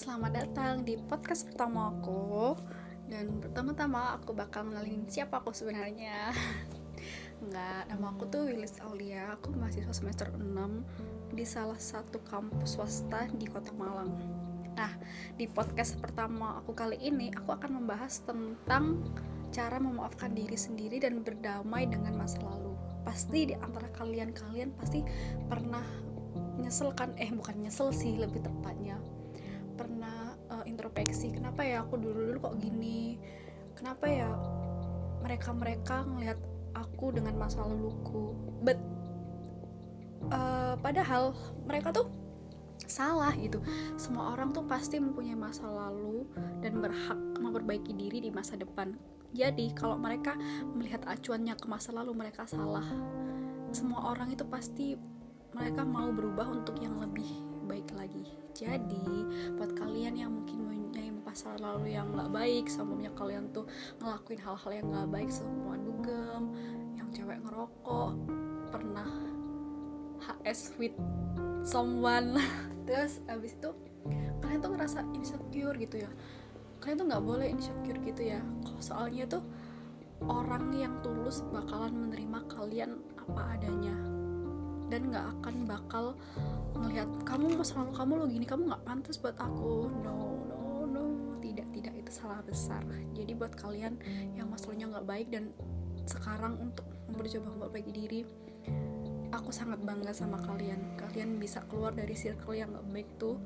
selamat datang di podcast pertama aku. Dan pertama-tama aku bakal ngenalin siapa aku sebenarnya. Enggak, nama aku tuh Willis Aulia. Aku mahasiswa semester 6 di salah satu kampus swasta di kota Malang. Nah, di podcast pertama aku kali ini Aku akan membahas tentang cara memaafkan diri sendiri dan berdamai dengan masa lalu. Pasti di antara kalian-kalian pasti pernah nyesel kan eh bukan nyesel sih lebih tepatnya introspeksi kenapa ya aku dulu dulu kok gini? Kenapa ya mereka mereka ngelihat aku dengan masa laluku but uh, padahal mereka tuh salah gitu. Semua orang tuh pasti mempunyai masa lalu dan berhak memperbaiki diri di masa depan. Jadi kalau mereka melihat acuannya ke masa lalu mereka salah. Semua orang itu pasti mereka mau berubah untuk yang lebih baik lagi. Jadi buat kalian yang mungkin mempunyai masa lalu yang nggak baik sebelumnya kalian tuh ngelakuin hal-hal yang nggak baik semua dugem yang cewek ngerokok pernah HS with someone. Terus abis itu kalian tuh ngerasa insecure gitu ya. Kalian tuh nggak boleh insecure gitu ya. Soalnya tuh orang yang tulus bakalan menerima kalian apa adanya dan nggak akan bakal ngelihat kamu masa lalu kamu lo gini kamu nggak pantas buat aku. No no no. Tidak tidak. Itu salah besar. Jadi buat kalian yang masalahnya nggak baik dan sekarang untuk mencoba memperbaiki diri aku sangat bangga sama kalian. Kalian bisa keluar dari circle yang nggak baik tuh